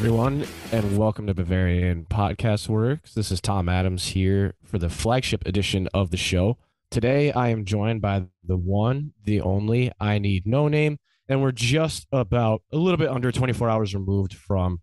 Everyone, and welcome to Bavarian Podcast Works. This is Tom Adams here for the flagship edition of the show. Today, I am joined by the one, the only, I need no name, and we're just about a little bit under 24 hours removed from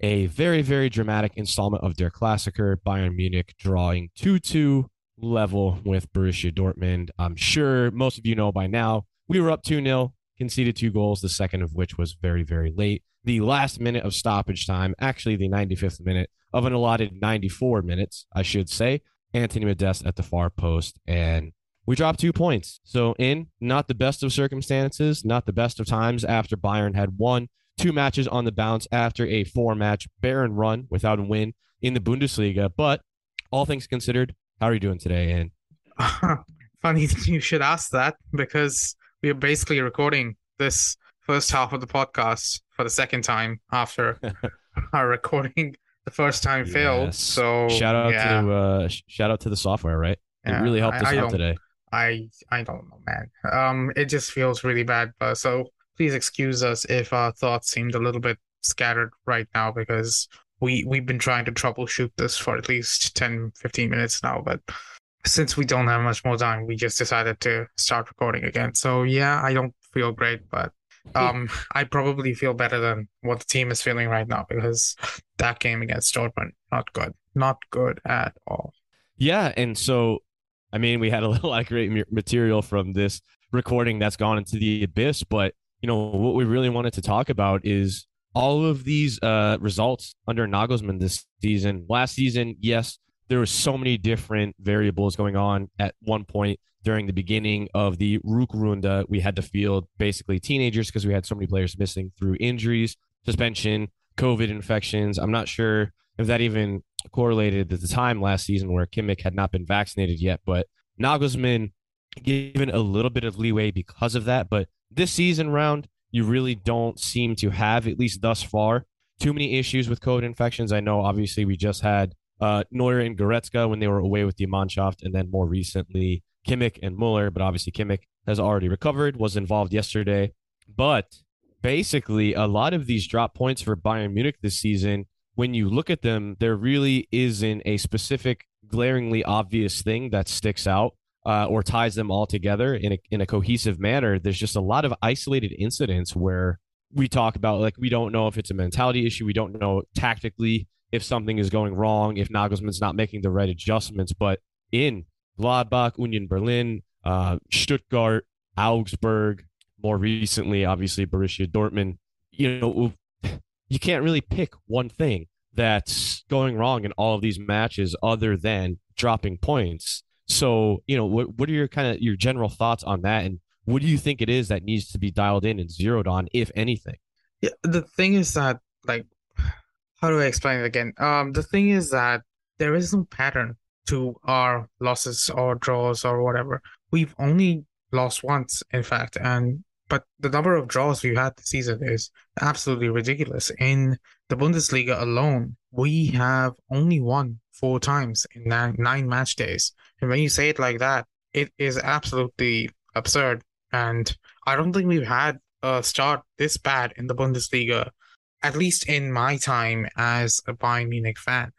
a very, very dramatic installment of Der Klassiker, Bayern Munich drawing 2 2 level with Borussia Dortmund. I'm sure most of you know by now we were up 2 0, conceded two goals, the second of which was very, very late the last minute of stoppage time, actually the 95th minute of an allotted 94 minutes, I should say. Anthony Modeste at the far post, and we dropped two points. So, in not the best of circumstances, not the best of times after Bayern had won two matches on the bounce after a four match barren run without a win in the Bundesliga. But all things considered, how are you doing today, Ann? Funny you should ask that because we are basically recording this first half of the podcast for the second time after our recording the first time yes. failed. So shout out yeah. to uh, shout out to the software, right? It really helped I, us I out today. I I don't know, man. Um, it just feels really bad. But so please excuse us if our thoughts seemed a little bit scattered right now because we we've been trying to troubleshoot this for at least 10 15 minutes now but since we don't have much more time we just decided to start recording again so yeah i don't feel great but um, I probably feel better than what the team is feeling right now because that game against Dortmund, not good, not good at all. Yeah, and so, I mean, we had a little like great material from this recording that's gone into the abyss, but you know what we really wanted to talk about is all of these uh, results under Nagelsmann this season. Last season, yes, there were so many different variables going on at one point during the beginning of the Rückrunde, we had to field basically teenagers because we had so many players missing through injuries, suspension, COVID infections. I'm not sure if that even correlated at the time last season where Kimmich had not been vaccinated yet, but Nagelsmann given a little bit of leeway because of that. But this season round, you really don't seem to have, at least thus far, too many issues with COVID infections. I know obviously we just had uh, Neuer and Goretzka when they were away with the Mannschaft, and then more recently Kimmich and Muller, but obviously Kimmich has already recovered, was involved yesterday. But basically, a lot of these drop points for Bayern Munich this season, when you look at them, there really isn't a specific, glaringly obvious thing that sticks out uh, or ties them all together in a, in a cohesive manner. There's just a lot of isolated incidents where we talk about, like, we don't know if it's a mentality issue. We don't know tactically if something is going wrong, if Nagelsmann's not making the right adjustments. But in Gladbach, Union Berlin, uh, Stuttgart, Augsburg, more recently, obviously Borussia Dortmund. You know, you can't really pick one thing that's going wrong in all of these matches other than dropping points. So, you know, what what are your kind of your general thoughts on that, and what do you think it is that needs to be dialed in and zeroed on, if anything? Yeah, the thing is that, like, how do I explain it again? Um, the thing is that there is no pattern to our losses or draws or whatever. We've only lost once, in fact, and but the number of draws we've had this season is absolutely ridiculous. In the Bundesliga alone, we have only won four times in nine, nine match days. And when you say it like that, it is absolutely absurd. And I don't think we've had a start this bad in the Bundesliga, at least in my time as a Bayern Munich fan.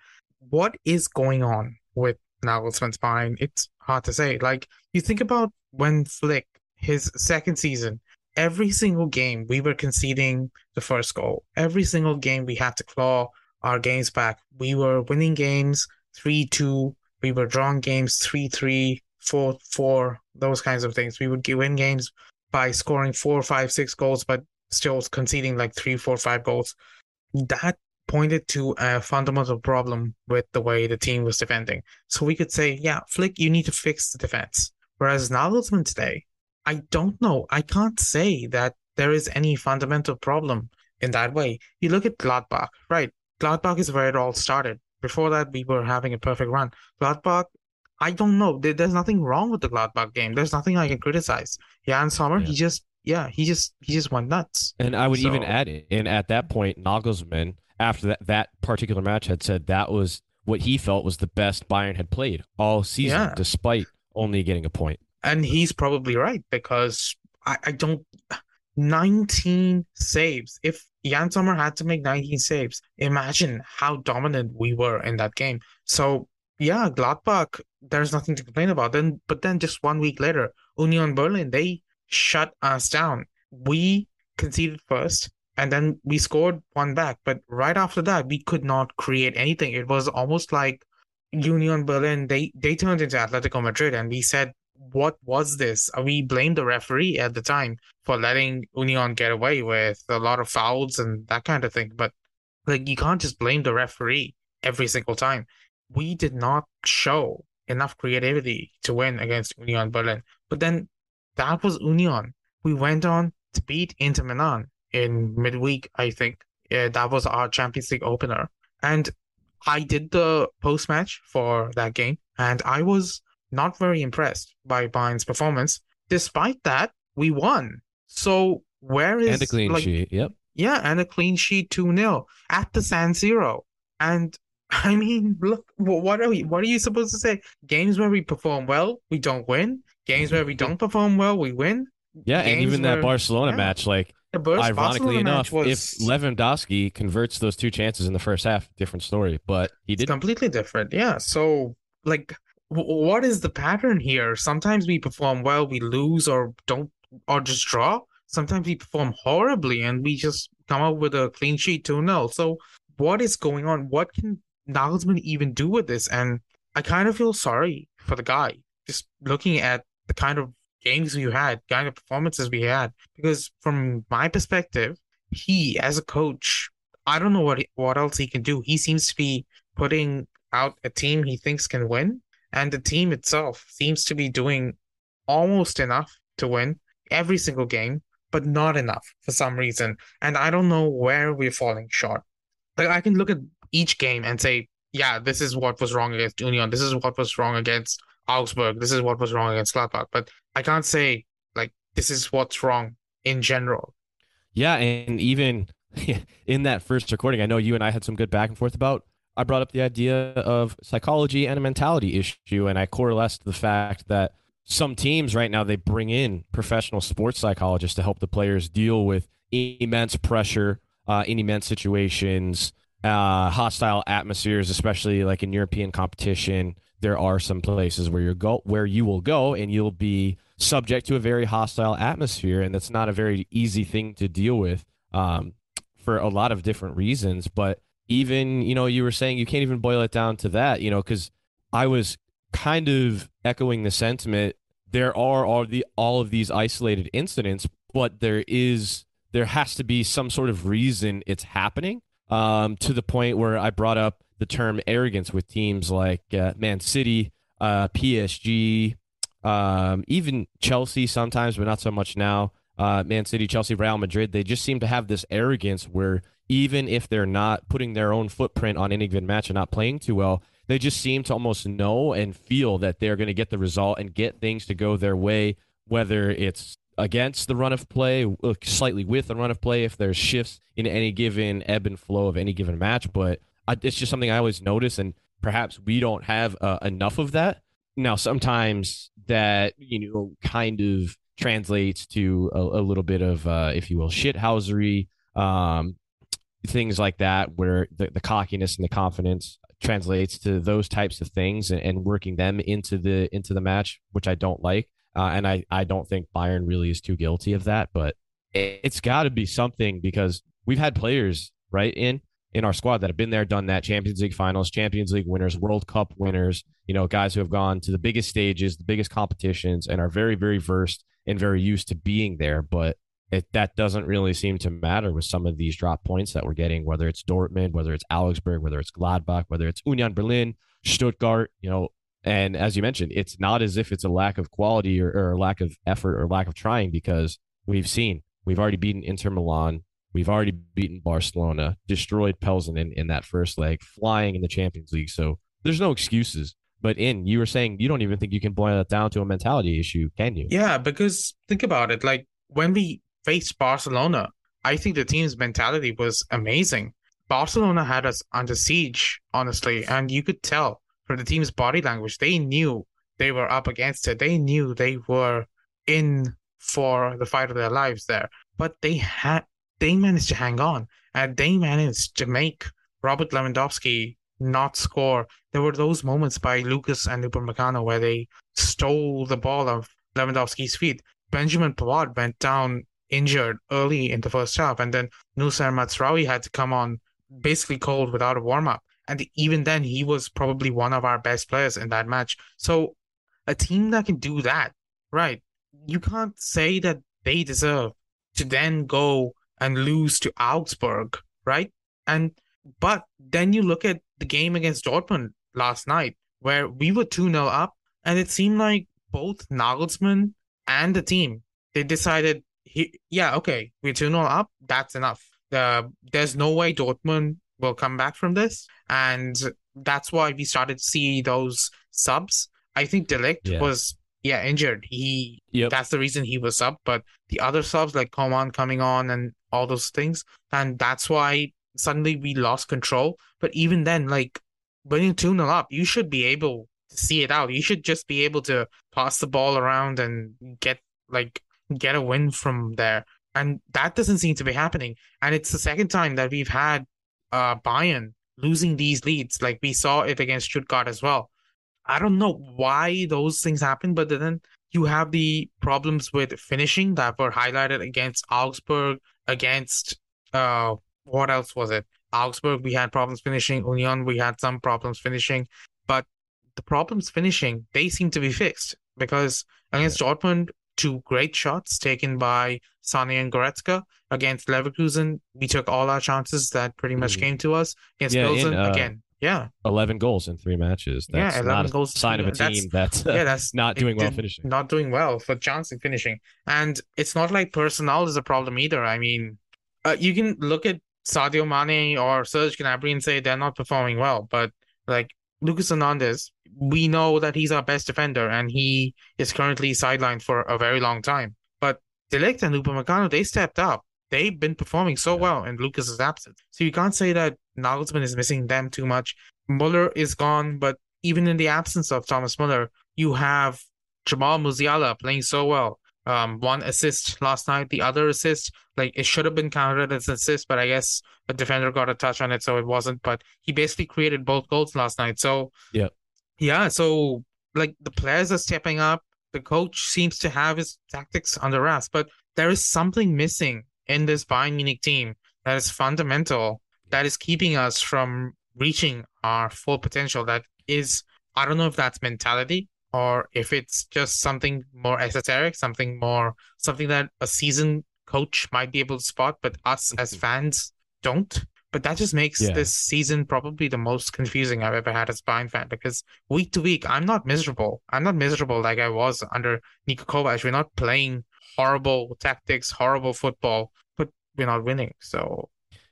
What is going on with Nagelsmann's Bayern, it's hard to say. Like you think about when Flick, his second season, every single game we were conceding the first goal. Every single game we had to claw our games back. We were winning games three two. We were drawing games three three, four four. Those kinds of things. We would win games by scoring four, five, six goals, but still conceding like three, four, five goals. That pointed to a fundamental problem with the way the team was defending. So we could say, yeah, Flick, you need to fix the defense. Whereas Nagelsmann today, I don't know. I can't say that there is any fundamental problem in that way. You look at Gladbach, right? Gladbach is where it all started. Before that, we were having a perfect run. Gladbach, I don't know. There's nothing wrong with the Gladbach game. There's nothing I can criticize. Yann Sommer, yeah. he just, yeah, he just, he just went nuts. And I would so, even add it, and at that point, Nagelsmann after that, that particular match had said that was what he felt was the best Bayern had played all season, yeah. despite only getting a point. And he's probably right because I, I don't. 19 saves. If Yann Sommer had to make 19 saves, imagine how dominant we were in that game. So yeah, Gladbach, there's nothing to complain about. Then but then just one week later, Union Berlin, they shut us down. We conceded first and then we scored one back. But right after that, we could not create anything. It was almost like Union Berlin, they they turned into Atletico Madrid and we said what was this? Uh, we blamed the referee at the time for letting Union get away with a lot of fouls and that kind of thing. But like you can't just blame the referee every single time. We did not show enough creativity to win against Union Berlin. But then that was Union. We went on to beat Inter Milan in midweek, I think. Yeah, that was our Champions League opener. And I did the post match for that game, and I was not very impressed by Bayern's performance. Despite that, we won. So where is and a clean like, sheet? Yep. Yeah, and a clean sheet 2 0 at the San Siro. And I mean, look, what are we? What are you supposed to say? Games where we perform well, we don't win. Games where we don't perform well, we win. Yeah, Games and even where, that Barcelona yeah. match, like ironically Barcelona enough, was, if Lewandowski converts those two chances in the first half, different story. But he did completely different. Yeah. So like what is the pattern here? Sometimes we perform well, we lose or don't or just draw. Sometimes we perform horribly and we just come up with a clean sheet 2 0. So what is going on? What can Nagelsmann even do with this? And I kind of feel sorry for the guy. Just looking at the kind of games we had, kind of performances we had. Because from my perspective, he as a coach, I don't know what what else he can do. He seems to be putting out a team he thinks can win and the team itself seems to be doing almost enough to win every single game, but not enough for some reason. And I don't know where we're falling short. Like I can look at each game and say, yeah, this is what was wrong against Union. This is what was wrong against Augsburg. This is what was wrong against Gladbach. But I can't say like this is what's wrong in general. Yeah, and even in that first recording, I know you and I had some good back and forth about I brought up the idea of psychology and a mentality issue, and I coalesced the fact that some teams right now they bring in professional sports psychologists to help the players deal with immense pressure uh, in immense situations, uh, hostile atmospheres, especially like in European competition. There are some places where you go where you will go and you'll be subject to a very hostile atmosphere, and that's not a very easy thing to deal with um, for a lot of different reasons. But even you know you were saying you can't even boil it down to that you know because i was kind of echoing the sentiment there are all the all of these isolated incidents but there is there has to be some sort of reason it's happening um, to the point where i brought up the term arrogance with teams like uh, man city uh, psg um, even chelsea sometimes but not so much now. Uh, man city chelsea real madrid they just seem to have this arrogance where even if they're not putting their own footprint on any given match and not playing too well, they just seem to almost know and feel that they're going to get the result and get things to go their way, whether it's against the run of play, slightly with the run of play, if there's shifts in any given ebb and flow of any given match. But it's just something I always notice, and perhaps we don't have uh, enough of that. Now, sometimes that, you know, kind of translates to a, a little bit of, uh, if you will, shithousery, um, things like that where the, the cockiness and the confidence translates to those types of things and, and working them into the into the match which i don't like uh, and i i don't think bayern really is too guilty of that but it, it's got to be something because we've had players right in in our squad that have been there done that champions league finals champions league winners world cup winners you know guys who have gone to the biggest stages the biggest competitions and are very very versed and very used to being there but it, that doesn't really seem to matter with some of these drop points that we're getting, whether it's Dortmund, whether it's Augsburg, whether it's Gladbach, whether it's Union Berlin, Stuttgart, you know. And as you mentioned, it's not as if it's a lack of quality or, or a lack of effort or lack of trying because we've seen we've already beaten Inter Milan, we've already beaten Barcelona, destroyed Pilsen in, in that first leg, flying in the Champions League. So there's no excuses. But in you were saying you don't even think you can boil it down to a mentality issue, can you? Yeah, because think about it. Like when we faced Barcelona, I think the team's mentality was amazing. Barcelona had us under siege, honestly, and you could tell from the team's body language. They knew they were up against it. They knew they were in for the fight of their lives there. but they had they managed to hang on and they managed to make Robert Lewandowski not score. There were those moments by Lucas and Upamecano where they stole the ball of Lewandowski's feet. Benjamin Pavard went down injured early in the first half, and then Noussair Mazraoui had to come on basically cold without a warm up. And even then, he was probably one of our best players in that match. So, a team that can do that, right? You can't say that they deserve to then go and lose to Augsburg, right? And but then you look at the game against Dortmund last night, where we were 2 0 up, and it seemed like both Nagelsmann and the team they decided, he, yeah, okay, we're 2 0 up, that's enough. Uh, there's no way Dortmund will come back from this. And that's why we started to see those subs. I think de Ligt yeah. was yeah injured. He yep. that's the reason he was up. But the other subs like Coman coming on and all those things, and that's why suddenly we lost control. But even then, like when you tune it up, you should be able to see it out. You should just be able to pass the ball around and get like get a win from there. And that doesn't seem to be happening. And it's the second time that we've had uh, Bayern losing these leads. Like we saw it against Stuttgart as well. I don't know why those things happen, but then you have the problems with finishing that were highlighted against Augsburg, against uh what else was it? Augsburg, we had problems finishing. Union, we had some problems finishing. But the problems finishing, they seem to be fixed because against Dortmund, two great shots taken by Sané and Goretzka. Against Leverkusen, we took all our chances that pretty much mm. came to us. Against yeah, Pilsen, uh, again, yeah. 11 goals in three matches. That's yeah, 11 goals. sign of a team that's, uh, yeah, that's not doing well finishing. Not doing well for chancing finishing. And it's not like personnel is a problem either. I mean, uh, you can look at Sadio Mane or Serge Gnabry and say they're not performing well, but like Lucas Hernandez, we know that he's our best defender and he is currently sidelined for a very long time. But de Ligt and Upamecano, they stepped up. They've been performing so well in Lucas's absence. So you can't say that Nagelsmann is missing them too much. Muller is gone, but even in the absence of Thomas Muller, you have Jamal Musiala playing so well. Um, one assist last night, the other assist, like it should have been counted as an assist, but I guess a defender got a touch on it, so it wasn't. But he basically created both goals last night. So yeah, yeah. So like the players are stepping up. The coach seems to have his tactics under wraps, but there is something missing in this Bayern Munich team that is fundamental, that is keeping us from reaching our full potential. That is, I don't know if that's mentality or if it's just something more esoteric, something more something that a seasoned coach might be able to spot, but us as mm-hmm. fans don't. But that just makes yeah. this season probably the most confusing I've ever had as a Bayern fan because week to week I'm not miserable. I'm not miserable like I was under Niko Kovac. We're not playing horrible tactics, horrible football, but we're not winning. So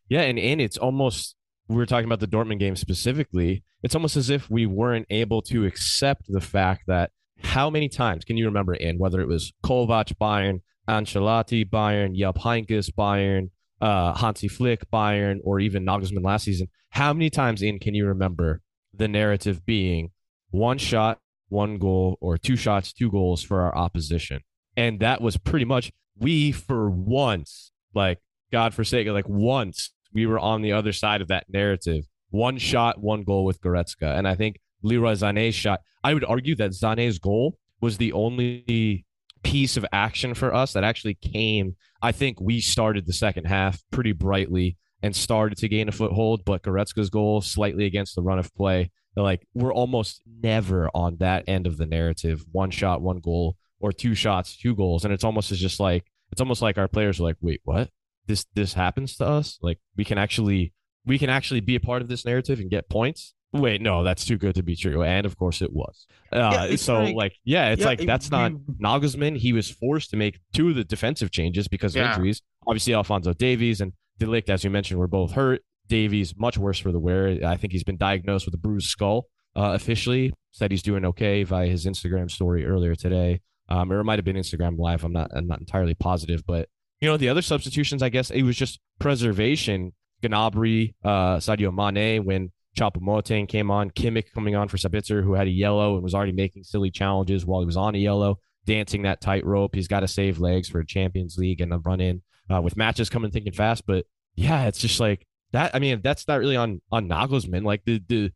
yeah, and and it's almost we were talking about the Dortmund game specifically, it's almost as if we weren't able to accept the fact that how many times can you remember in whether it was Kovac Bayern, Ancelotti Bayern, Jupp Heynckes Bayern, uh, Hansi Flick Bayern, or even Nagelsmann last season, how many times in can you remember the narrative being one shot, one goal, or two shots, two goals for our opposition? And that was pretty much we for once, like God forsake like once we were on the other side of that narrative. One shot, one goal with Goretzka. And I think Leroy Sané's shot, I would argue that Sané's goal was the only piece of action for us that actually came. I think we started the second half pretty brightly and started to gain a foothold, but Goretzka's goal slightly against the run of play. Like we're almost never on that end of the narrative. One shot, one goal, or two shots, two goals. And it's almost as just like it's almost like our players are like, wait, what? This this happens to us like we can actually we can actually be a part of this narrative and get points. Wait no that's too good to be true. And of course it was. Uh, yeah, so like, like, yeah it's yeah, like that's it, not Nagelsmann. He was forced to make two of the defensive changes because of yeah. injuries. Obviously Alphonso Davies and de Ligt as you mentioned were both hurt. Davies much worse for the wear. I think he's been diagnosed with a bruised skull uh, officially. Said he's doing okay via his Instagram story earlier today. Um, or it might have been Instagram live. I'm not I'm not entirely positive but you know, the other substitutions, I guess it was just preservation. Gnabry, uh, Sadio Mane, when Choupo-Moting came on, Kimmich coming on for Sabitzer, who had a yellow and was already making silly challenges while he was on a yellow, dancing that tightrope. He's got to save legs for a Champions League and a run in uh, with matches coming thinking fast. But yeah, it's just like that. I mean, that's not really on on Nagelsmann. Like the the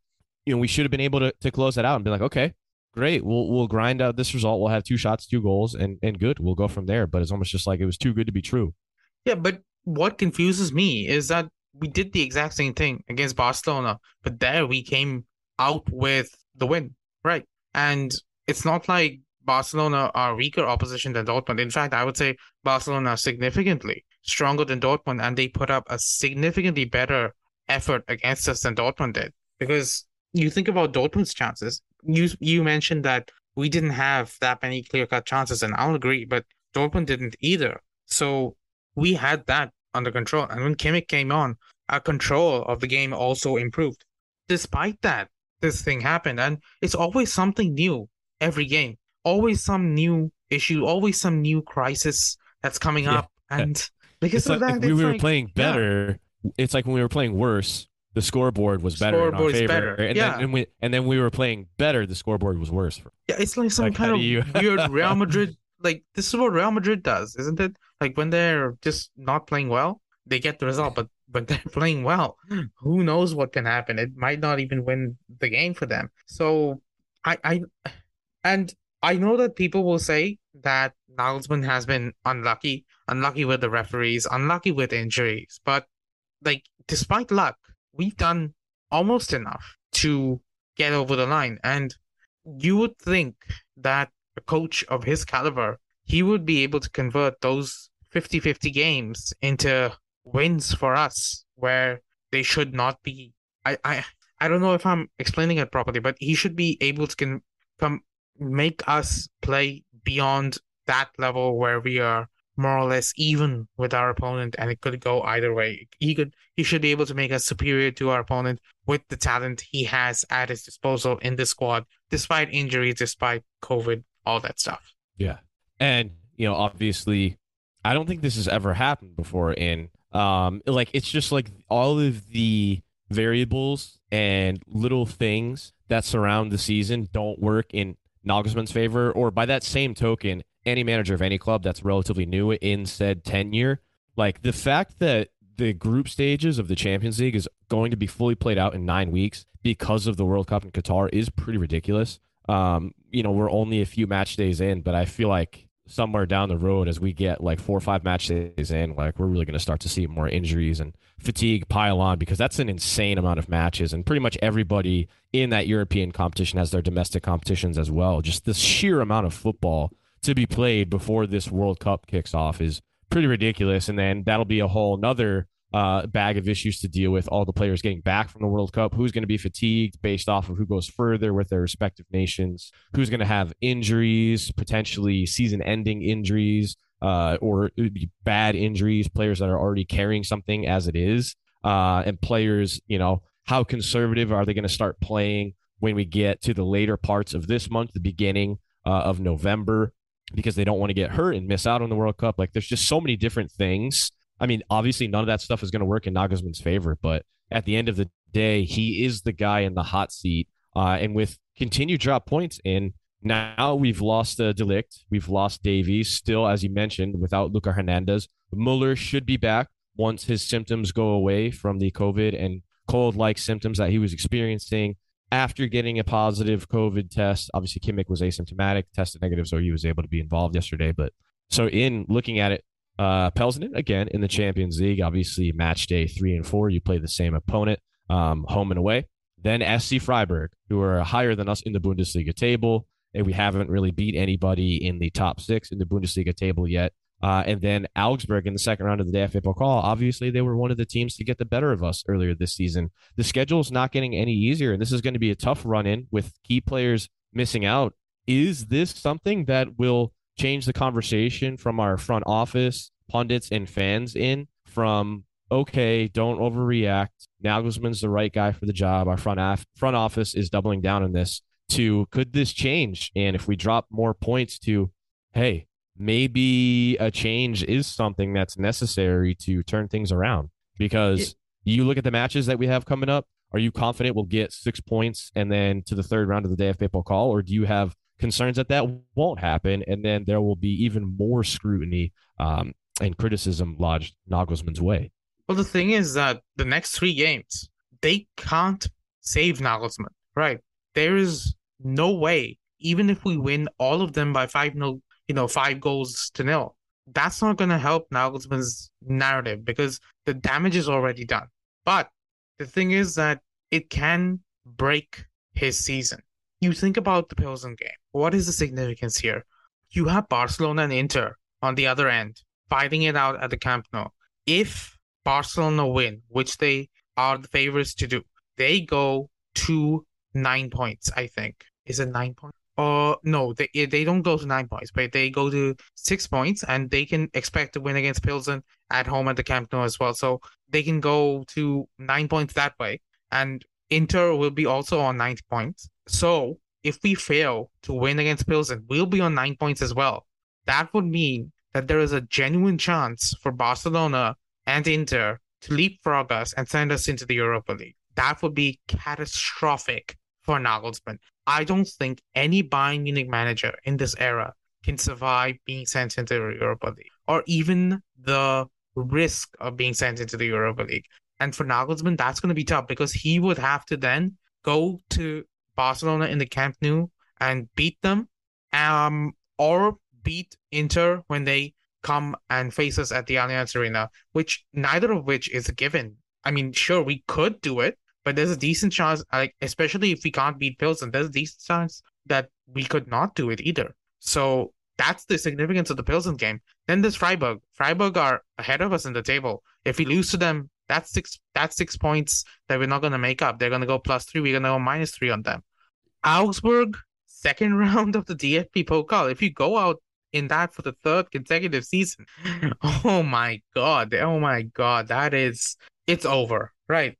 you know we should have been able to to close that out and be like, okay, great, we'll we'll grind out this result. We'll have two shots, two goals, and and good. We'll go from there. But it's almost just like it was too good to be true. Yeah, but what confuses me is that we did the exact same thing against Barcelona, but there we came out with the win, right? And it's not like Barcelona are weaker opposition than Dortmund. In fact, I would say Barcelona are significantly stronger than Dortmund, and they put up a significantly better effort against us than Dortmund did. Because you think about Dortmund's chances, you you mentioned that we didn't have that many clear cut chances, and I'll agree, but Dortmund didn't either. So we had that under control. And when Kimmich came on, our control of the game also improved. Despite that, this thing happened, and it's always something new every game. Always some new issue, always some new crisis that's coming yeah. up. And because it's of like that, we were like, playing better. Yeah. It's like when we were playing worse, the scoreboard was better in our favor, better. and yeah. then and we and then we were playing better, the scoreboard was worse. For, Yeah, it's like some like, kind of you... weird Real Madrid. Like this is what Real Madrid does, isn't it? Like when they're just not playing well, they get the result, but but they're playing well. Who knows what can happen? It might not even win the game for them. So I I and I know that people will say that Nagelsmann has been unlucky, unlucky with the referees, unlucky with injuries, but like despite luck, we've done almost enough to get over the line. And you would think that a coach of his caliber, he would be able to convert those 50-50 games into wins for us where they should not be. I I I don't know if I'm explaining it properly, but he should be able to come make us play beyond that level where we are more or less even with our opponent and it could go either way. He could he should be able to make us superior to our opponent with the talent he has at his disposal in the squad despite injuries despite covid all that stuff. Yeah. And you know obviously i don't think this has ever happened before in um, like it's just like all of the variables and little things that surround the season don't work in Nagelsmann's favor, or by that same token, any manager of any club that's relatively new in said tenure, like the fact that the group stages of the Champions League is going to be fully played out in nine weeks because of the World Cup in Qatar is pretty ridiculous. Um, you know, we're only a few match days in, but I feel like somewhere down the road as we get like four or five match days in, like we're really going to start to see more injuries and fatigue pile on because that's an insane amount of matches. And pretty much everybody in that European competition has their domestic competitions as well. Just the sheer amount of football to be played before this World Cup kicks off is pretty ridiculous. And then that'll be a whole nother uh, bag of issues to deal with. All the players getting back from the World Cup, who's going to be fatigued based off of who goes further with their respective nations, who's going to have injuries, potentially season-ending injuries, uh, or bad injuries, players that are already carrying something as it is, uh, and players, you know, how conservative are they going to start playing when we get to the later parts of this month, the beginning uh, of November, because they don't want to get hurt and miss out on the World Cup. Like, there's just so many different things I mean, obviously, none of that stuff is going to work in Nagelsmann's favor, but at the end of the day, he is the guy in the hot seat. Uh, and with continued drop points in, now we've lost uh, de Ligt, we've lost Davies, still, as you mentioned, without Luca Hernandez. Muller should be back once his symptoms go away from the COVID and cold like symptoms that he was experiencing after getting a positive COVID test. Obviously, Kimmich was asymptomatic, tested negative, so he was able to be involved yesterday. But so, in looking at it, uh, again in the Champions League. Obviously, match day three and four, you play the same opponent, um, home and away. Then SC Freiburg, who are higher than us in the Bundesliga table, and we haven't really beat anybody in the top six in the Bundesliga table yet. Uh, and then Augsburg in the second round of the DFB Pokal. Obviously, they were one of the teams to get the better of us earlier this season. The schedule is not getting any easier, and this is going to be a tough run in with key players missing out. Is this something that will change the conversation from our front office, pundits, and fans in from okay, don't overreact. Nagelsmann's the right guy for the job. Our front af- front office is doubling down on this. To could this change? And if we drop more points, to hey, maybe a change is something that's necessary to turn things around. Because you look at the matches that we have coming up. Are you confident we'll get six points and then to the third round of the day of DFB call? or do you have concerns that that won't happen, and then there will be even more scrutiny um, and criticism lodged Nagelsmann's way. Well, the thing is that the next three games, they can't save Nagelsmann, right? There is no way, even if we win all of them by five no, you know, five goals to nil, that's not going to help Nagelsmann's narrative because the damage is already done. But the thing is that it can break his season. You think about the Pilsen game. What is the significance here? You have Barcelona and Inter on the other end fighting it out at the Camp Nou. If Barcelona win, which they are the favorites to do, they go to nine points, I think. Is it nine points? Uh, no, they they don't go to nine points, but they go to six points, and they can expect to win against Pilsen at home at the Camp Nou as well. So they can go to nine points that way, and Inter will be also on nine points. So if we fail to win against Pilsen, we'll be on nine points as well. That would mean that there is a genuine chance for Barcelona and Inter to leapfrog us and send us into the Europa League. That would be catastrophic for Nagelsmann. I don't think any Bayern Munich manager in this era can survive being sent into the Europa League or even the risk of being sent into the Europa League. And for Nagelsmann, that's going to be tough because he would have to then go to Barcelona in the Camp Nou and beat them, um, or beat Inter when they come and face us at the Allianz Arena, which neither of which is a given. I mean, sure, we could do it, but there's a decent chance, like especially if we can't beat Pilsen, there's a decent chance that we could not do it either. So that's the significance of the Pilsen game. Then there's Freiburg. Freiburg are ahead of us in the table. If we lose to them, that's six that's six points that we're not gonna make up. They're gonna go plus three, we're gonna go minus three on them. Augsburg, second round of the DFB Pokal. If you go out in that for the third consecutive season. Oh my god. Oh my god. That is it's over. Right.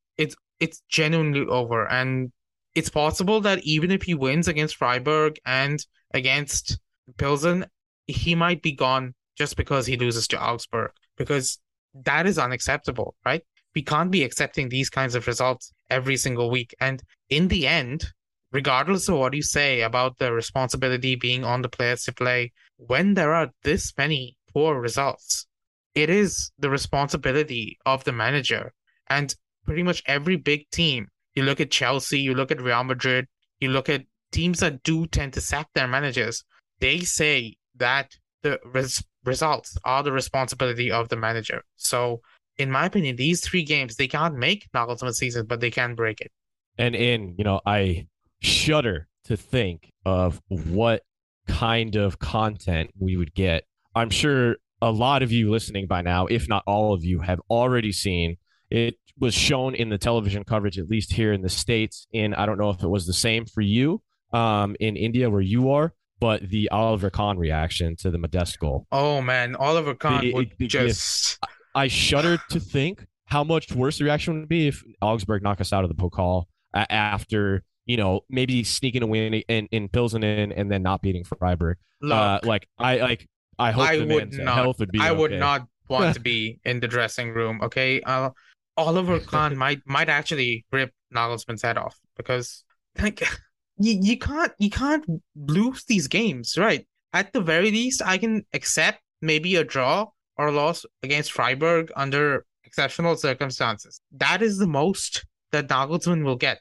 It's genuinely over. And it's possible that even if he wins against Freiburg and against Pilsen, he might be gone just because he loses to Augsburg. Because that is unacceptable, right? We can't be accepting these kinds of results every single week. And in the end, regardless of what you say about the responsibility being on the players to play, when there are this many poor results, it is the responsibility of the manager. And pretty much every big team, you look at Chelsea, you look at Real Madrid, you look at teams that do tend to sack their managers, they say that the res- results are the responsibility of the manager. So, in my opinion, these three games, they can't make Nagelsmann's season, but they can break it. And in, you know, I shudder to think of what kind of content we would get. I'm sure a lot of you listening by now, if not all of you, have already seen it was shown in the television coverage, at least here in the States. In I don't know if it was the same for you um, in India where you are, but the Oliver Kahn reaction to the Modeste goal. Oh man, Oliver Kahn the, would the, just. I shudder to think how much worse the reaction would be if Augsburg knock us out of the Pokal after you know, maybe sneaking a win in, in Pilsen and, and then not beating Freiburg. Look, uh, like I like I hope I would not, health would be. I okay. would not want to be in the dressing room. Okay, uh, Oliver Kahn might might actually rip Nagelsmann's head off because like you, you can't you can't lose these games, right? At the very least, I can accept maybe a draw or a loss against Freiburg under exceptional circumstances. That is the most that Nagelsmann will get.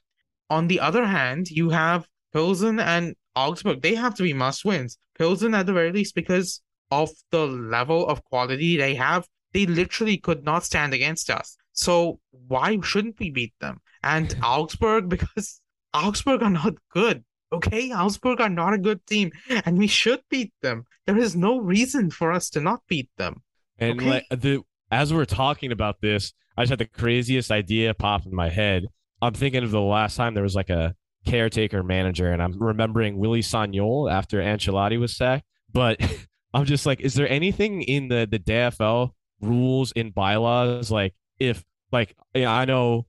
On the other hand, you have Pilsen and Augsburg. They have to be must wins. Pilsen, at the very least, because of the level of quality they have, they literally could not stand against us. So why shouldn't we beat them? And Augsburg, because Augsburg are not good. Okay, Augsburg are not a good team, and we should beat them. There is no reason for us to not beat them. And okay? like the as we're talking about this, I just had the craziest idea pop in my head. I'm thinking of the last time there was like a caretaker manager, and I'm remembering Willy Sagnol after Ancelotti was sacked. But I'm just like, is there anything in the the DFL rules in bylaws like if like you know, I know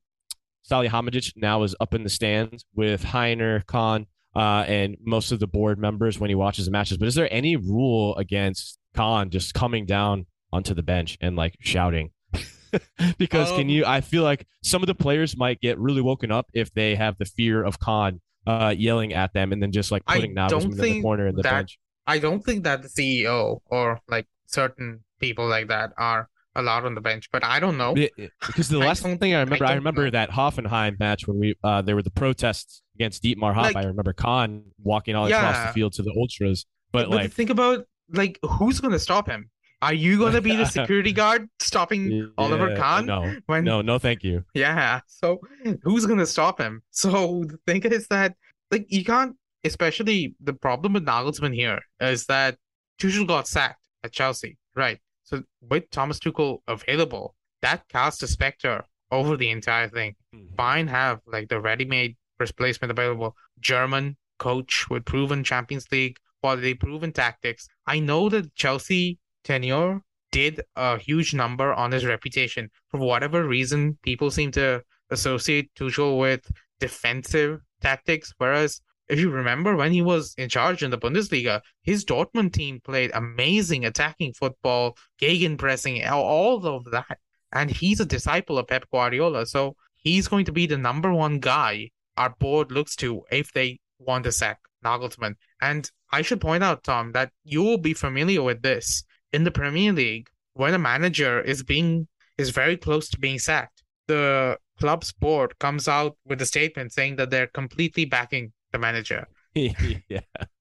Salihamidzic now is up in the stands with Heiner, Kahn uh, and most of the board members when he watches the matches. But is there any rule against Kahn just coming down onto the bench and like shouting? because um, can you? I feel like some of the players might get really woken up if they have the fear of Kahn uh, yelling at them and then just like putting Nagelsmann in the corner in the that, bench. I don't think that the CEO or like certain people like that are allowed on the bench. But I don't know. Because the last thing I remember, I, don't remember know. that Hoffenheim match when we uh there were the protests against Dietmar Hopp. Like- I remember Kahn walking all across the field to the ultras, but, But like think about like who's gonna stop him? Are you gonna be the security guard stopping Oliver yeah, Kahn? No, when no, no, thank you. Yeah. So who's gonna stop him? So the thing is that like you can't especially the problem with Nagelsmann here is that Tuchel got sacked at Chelsea. Right. So with Thomas Tuchel available, that cast a specter over the entire thing. Mm-hmm. Bayern have like the ready-made replacement available. German coach with proven Champions League quality, proven tactics. I know that Chelsea tenure did a huge number on his reputation. For whatever reason, people seem to associate Tuchel with defensive tactics, whereas if you remember when he was in charge in the Bundesliga, his Dortmund team played amazing attacking football, gegenpressing, all- all of that. And he's a disciple of Pep Guardiola. So he's going to be the number one guy our board looks to if they want to sack Nagelsmann. And I should point out, Tom, that you will be familiar with this in the Premier League when a manager is being is very close to being sacked. The club's board comes out with a statement saying that they're completely backing the manager. yeah,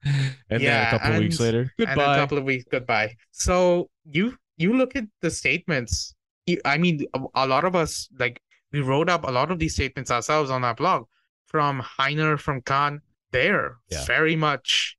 and then a Yeah, couple of weeks and- later, And a couple of weeks goodbye. So you you look at the statements. You, I mean, a, lot of us like we wrote up a lot of these statements ourselves on our blog from Heiner, from Kahn. They're Yeah. very much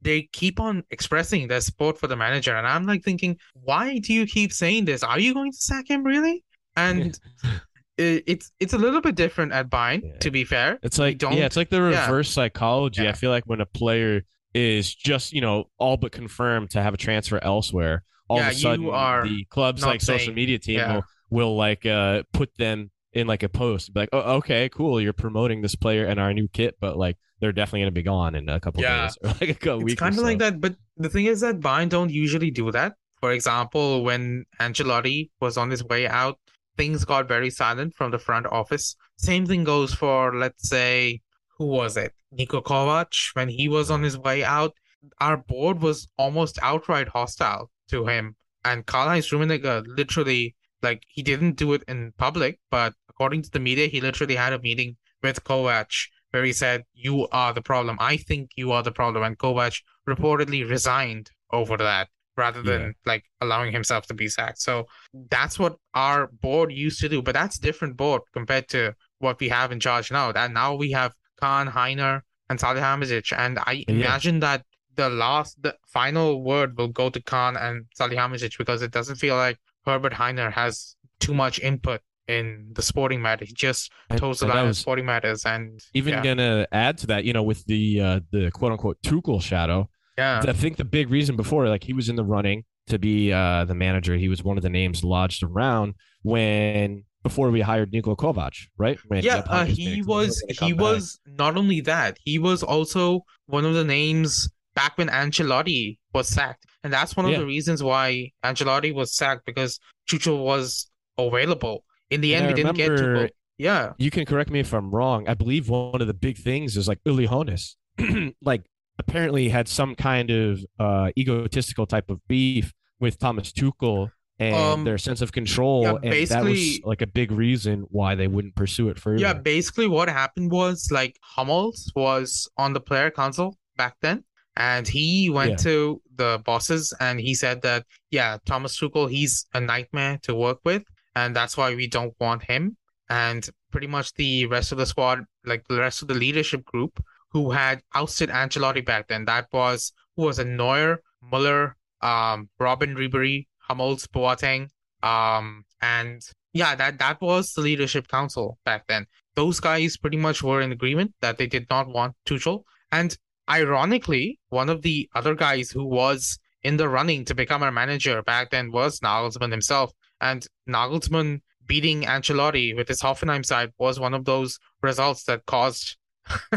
they keep on expressing their support for the manager, and I'm like thinking, why do you keep saying this? Are you going to sack him really? And it's it's a little bit different at Bayern, Yeah. to be fair. It's like don't- yeah, it's like the yeah. reverse psychology. I feel like when a player is just you know all but confirmed to have a transfer elsewhere, all Yeah, of a sudden are the club's like social media team yeah. will will like uh put them in like a post, be like, oh okay, cool, you're promoting this player and our new kit, but like they're definitely gonna be gone in a couple Yeah. days or like a couple It's weeks. kind of like that, but the thing is that Bayern don't usually do that. For example, when Ancelotti was on his way out, things got very silent from the front office. Same thing goes for, let's say, who was it? Niko Kovac. When he was on his way out, our board was almost outright hostile to him. And Karl-Heinz Rummenigge literally, like, he didn't do it in public, but according to the media, he literally had a meeting with Kovac where he said, You are the problem. I think you are the problem. And Kovac reportedly resigned over that rather than Yeah. like allowing himself to be sacked. So that's what our board used to do. But that's different board compared to what we have in charge now. That now we have Kahn, Heiner, and Salih Salihamidzic. And I Yeah. imagine that the last the final word will go to Kahn and Salih Salihamidzic because it doesn't feel like Herbert Heiner has too much input in the sporting matter. He just toes the line of was- sporting matters and even yeah. gonna add to that, you know, with the uh, the quote unquote Tuchel shadow. Yeah. I think the big reason before, like he was in the running to be uh, the manager. He was one of the names lodged around when before we hired Niko Kovac, right? When yeah, uh, he was he was not only that, he was also one of the names back when Ancelotti was sacked. And that's one of Yeah. the reasons why Ancelotti was sacked because Tuchel was available. In the And end, I we didn't get remember- Yeah. You can correct me if I'm wrong. I believe one of the big things is like Uli Hoeneß, like apparently had some kind of uh, egotistical type of beef with Thomas Tuchel and Um, their sense of control, yeah, and that was like a big reason why they wouldn't pursue it further. Yeah, basically what happened was like Hummels was on the player council back then, and he went Yeah. to the bosses and he said that yeah, Thomas Tuchel, he's a nightmare to work with, and that's why we don't want him. And pretty much the rest of the squad, like the rest of the leadership group, who had ousted Ancelotti back then, that was who was a Neuer, Muller, um, Robben Ribery, Hummels, Boateng, um, and yeah, that that was the leadership council back then those guys pretty much were in agreement that they did not want Tuchel. And ironically, one of the other guys who was in the running to become our manager back then was Nagelsmann himself. And Nagelsmann beating Ancelotti with his Hoffenheim side was one of those results that caused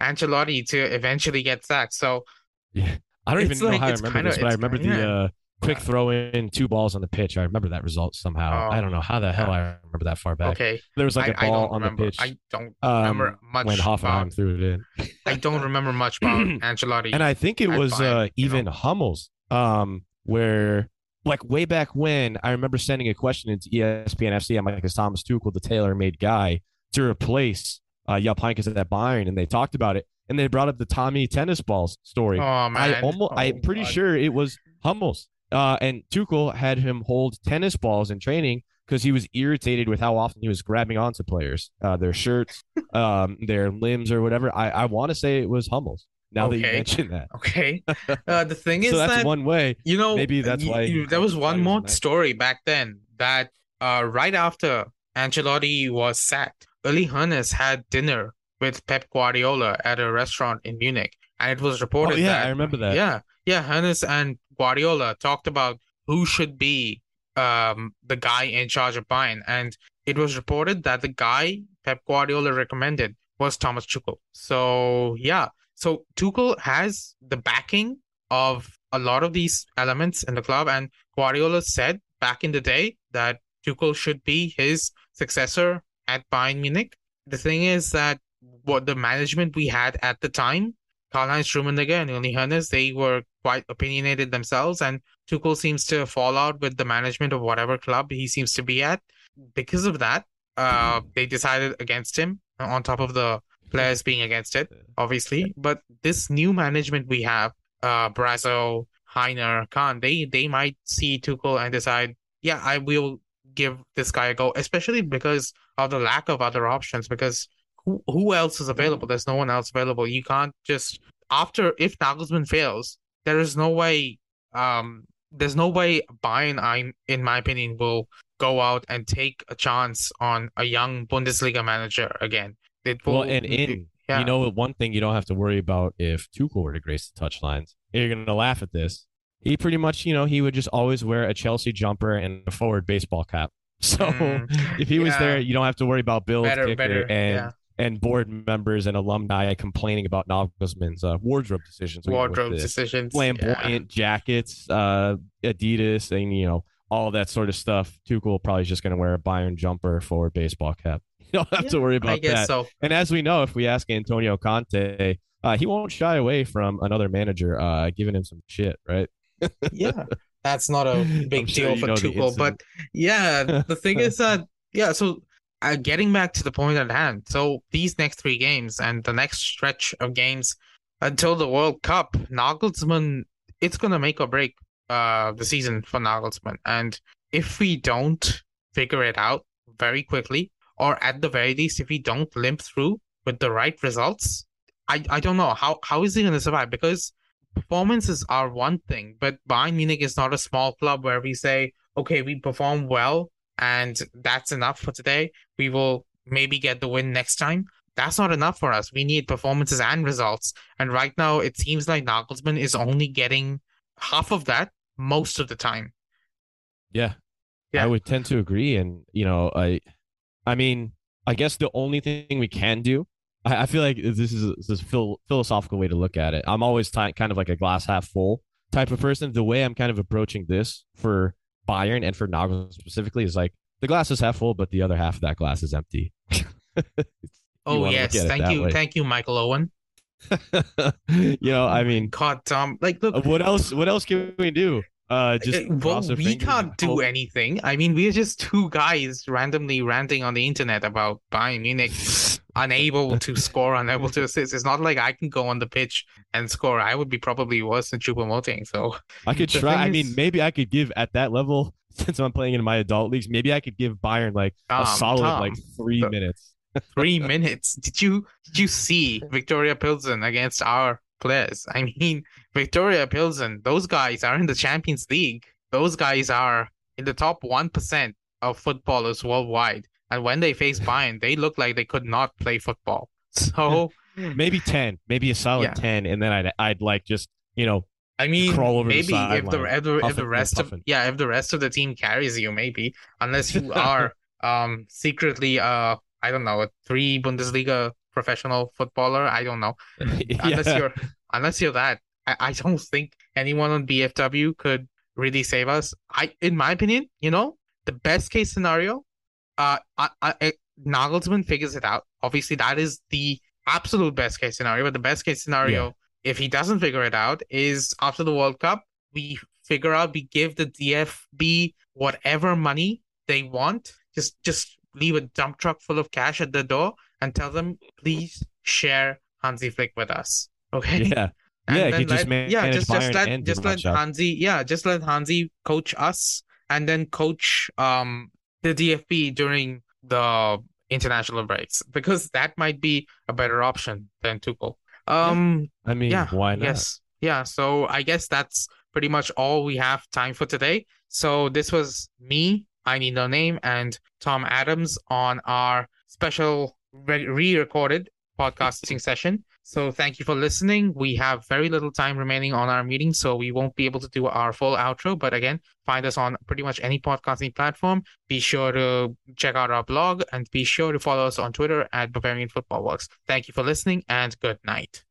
Ancelotti to eventually get sacked. So Yeah. I don't even know like- how I remember kinda- this, but I remember kinda- the uh, quick Yeah. throw in two balls on the pitch. I remember that result somehow. I Oh, don't know how the hell I remember that far back. okay, There was like I a ball on remember. the pitch I don't um, remember much when Hoffenheim about. threw it in. I don't remember much about Ancelotti. And I think it was uh, even know? Hummels, um, where like way back when, I remember sending a question into ESPN FC. I'm like, is Thomas Tuchel the tailor-made guy to replace uh, Jupp Heynckes at Bayern? And they talked about it, and they brought up the Tommy tennis balls story. Oh man, I almost, Oh, I'm pretty God. sure it was Hummels. Uh, and Tuchel had him hold tennis balls in training because he was irritated with how often he was grabbing onto players, uh, their shirts, um, their limbs, or whatever. I, I want to say it was Hummels. Now that you Okay. mention that, Okay. Uh, the thing is so that's that one way. you know maybe that's y- why you- he there was one more story back then that uh, right after Ancelotti was sacked, Uli Hoeneß had dinner with Pep Guardiola at a restaurant in Munich, and it was reported. Oh yeah, that I remember that. Yeah, yeah. Hoeneß and Guardiola talked about who should be um the guy in charge of Bayern, and it was reported that the guy Pep Guardiola recommended was Thomas Tuchel. So yeah, so Tuchel has the backing of a lot of these elements in the club, and Guardiola said back in the day that Tuchel should be his successor at Bayern Munich. The thing is that what the management we had at the time Karl-Heinz Rummenigge and Uli Hoeneß, they were quite opinionated themselves, and Tuchel seems to fall out with the management of whatever club he seems to be at. Because of that, uh, they decided against him, on top of the players being against it, obviously. But this new management we have, uh, Brazzo, Hainer, Kahn, they they might see Tuchel and decide, yeah, I will give this guy a go, especially because of the lack of other options. Because who who else is available? There's no one else available. You can't just after if Nagelsmann fails, there is no way. Um, there's no way Bayern, I'm in my opinion, will go out and take a chance on a young Bundesliga manager again. It will. Well, and in yeah. you know one thing you don't have to worry about if Tuchel were to grace the touchlines. You're gonna laugh at this. He pretty much, you know, he would just always wear a Chelsea jumper and a forward baseball cap. So Mm, if he was there, you don't have to worry about Bill and yeah. and board members and alumni complaining about Nagelsmann's uh, wardrobe decisions. Wardrobe decisions. flamboyant jackets, uh, Adidas, and you know all that sort of stuff. Tuchel probably is just going to wear a Bayern jumper, forward baseball cap. You don't have Yeah, to worry I about guess that. so. And as we know, if we ask Antonio Conte, uh, he won't shy away from another manager uh, giving him some shit, right? Yeah, that's not a big sure deal for Tuchel. But yeah, the thing is that yeah. So uh, getting back to the point at hand. So these next three games and the next stretch of games until the World Cup, Nagelsmann, it's gonna make or break uh the season for Nagelsmann. And if we don't figure it out very quickly, or at the very least, if we don't limp through with the right results, I I don't know how how is he gonna survive because performances are one thing, but Bayern Munich is not a small club where we say, okay, we perform well and that's enough for today. We will maybe get the win next time. That's not enough for us. We need performances and results. And right now, it seems like Nagelsmann is only getting half of that most of the time. Yeah. Yeah. I would tend to agree. And, you know, I, I mean, I guess the only thing we can do, I, I feel like this is, this is a phil- philosophical way to look at it. I'm always ti- kind of like a glass half full type of person. The way I'm kind of approaching this for Bayern and for Nagelsmann specifically is like the glass is half full, but the other half of that glass is empty. Oh yes, thank you, way. thank you, Michael Owen. you know, I mean, caught Tom, like look, uh, what else? What else can we do? Uh, just Uh, well, we can't do hope- anything. I mean, we're just two guys randomly ranting on the internet about Bayern Munich unable to score, unable to assist. It's not like I can go on the pitch and score. I would be probably worse than Choupo-Moting. So I could try. I mean, maybe I could give at that level since I'm playing in my adult leagues. Maybe I could give Bayern like a solid Tom, like three the- minutes. three minutes. Did you did you see Viktoria Pilsen against our players? I mean, Viktoria Pilsen, those guys are in the Champions League. Those guys are in the top one percent of footballers worldwide. And when they face Bayern, they look like they could not play football. So Maybe ten, maybe a solid Yeah. ten, and then I'd I'd like just you know I mean, over the maybe if the if the, if the rest of yeah, if the rest of the team carries you, maybe unless you are um secretly uh I don't know a three Bundesliga professional footballer. I don't know unless you're unless you're that. I, I don't think anyone on BFW could really save us. I in my opinion, you know, the best case scenario, uh, I, I, Nagelsmann figures it out. Obviously, that is the absolute best case scenario. But the best case scenario, if he doesn't figure it out, is after the World Cup, we figure out. We give the DFB whatever money they want. Just just leave a dump truck full of cash at the door and tell them, please share Hansi Flick with us. Okay. Yeah. And yeah, then just let- yeah, just just let just let. Hansi yeah, just let Hansi coach us and then coach um the DFB during the international breaks because that might be a better option than Tuchel. Um I mean, yeah, why not? yes. Yeah, so I guess that's pretty much all we have time for today. So this was me, I need no name, and Tom Adams on our special re- re-recorded podcasting session. So thank you for listening. We have very little time remaining on our meeting, so we won't be able to do our full outro. But again, find us on pretty much any podcasting platform. Be sure to check out our blog and be sure to follow us on Twitter at Bavarian Football Works. Thank you for listening and good night.